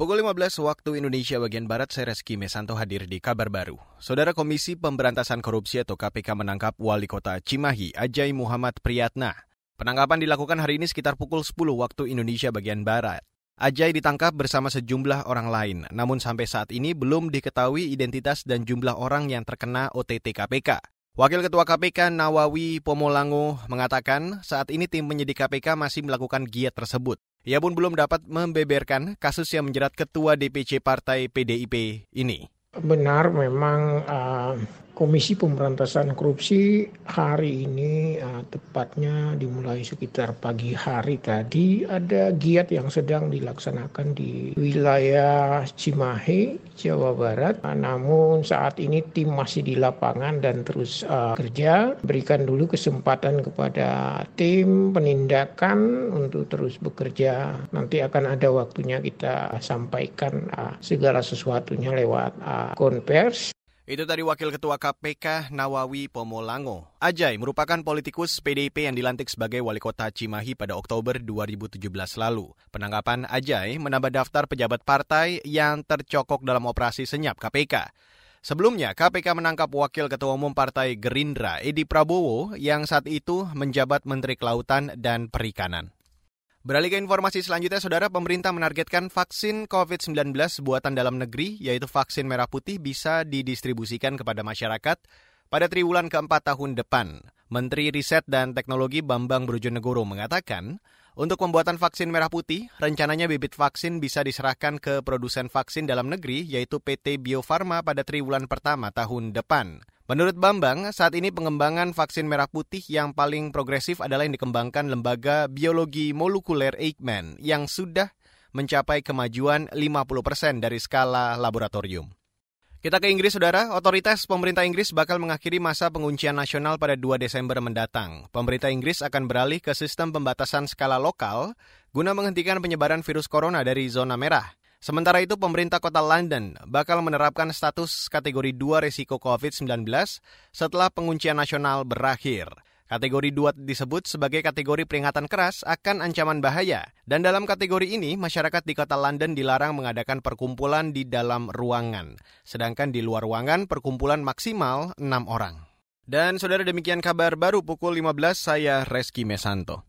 Pukul 15 waktu Indonesia bagian Barat, saya Reski Mesanto hadir di kabar baru. Saudara Komisi Pemberantasan Korupsi atau KPK menangkap Wali Kota Cimahi, Ajay Muhammad Priyatna. Penangkapan dilakukan hari ini sekitar pukul 10 waktu Indonesia bagian Barat. Ajay ditangkap bersama sejumlah orang lain, namun sampai saat ini belum diketahui identitas dan jumlah orang yang terkena OTT KPK. Wakil Ketua KPK Nawawi Pomolango mengatakan saat ini tim penyidik KPK masih melakukan giat tersebut. Ia pun belum dapat membeberkan kasus yang menjerat Ketua DPC Partai PDIP ini. Benar memang uh, Komisi Pemberantasan Korupsi hari ini uh, tepatnya dimulai sekitar pagi hari tadi ada giat yang sedang dilaksanakan di wilayah Cimahi, Jawa Barat. Uh, namun saat ini tim masih di lapangan dan terus uh, kerja. Berikan dulu kesempatan kepada tim penindakan untuk terus bekerja. Nanti akan ada waktunya kita sampaikan uh, segala sesuatunya lewat uh, konvers. Itu tadi Wakil Ketua KPK Nawawi Pomolango. Ajay merupakan politikus PDIP yang dilantik sebagai wali kota Cimahi pada Oktober 2017 lalu. Penangkapan Ajay menambah daftar pejabat partai yang tercokok dalam operasi senyap KPK. Sebelumnya, KPK menangkap Wakil Ketua Umum Partai Gerindra, Edi Prabowo, yang saat itu menjabat Menteri Kelautan dan Perikanan. Beralih ke informasi selanjutnya, Saudara, pemerintah menargetkan vaksin COVID-19 buatan dalam negeri, yaitu vaksin merah putih, bisa didistribusikan kepada masyarakat pada triwulan keempat tahun depan. Menteri Riset dan Teknologi Bambang Brojonegoro mengatakan, untuk pembuatan vaksin merah putih, rencananya bibit vaksin bisa diserahkan ke produsen vaksin dalam negeri, yaitu PT Bio Farma pada triwulan pertama tahun depan. Menurut Bambang, saat ini pengembangan vaksin merah putih yang paling progresif adalah yang dikembangkan lembaga biologi molekuler Eijkman yang sudah mencapai kemajuan 50% dari skala laboratorium. Kita ke Inggris, Saudara. Otoritas pemerintah Inggris bakal mengakhiri masa penguncian nasional pada 2 Desember mendatang. Pemerintah Inggris akan beralih ke sistem pembatasan skala lokal guna menghentikan penyebaran virus corona dari zona merah. Sementara itu, pemerintah kota London bakal menerapkan status kategori 2 risiko COVID-19 setelah penguncian nasional berakhir. Kategori 2 disebut sebagai kategori peringatan keras akan ancaman bahaya. Dan dalam kategori ini, masyarakat di kota London dilarang mengadakan perkumpulan di dalam ruangan. Sedangkan di luar ruangan, perkumpulan maksimal 6 orang. Dan saudara demikian kabar baru pukul 15, saya Reski Mesanto.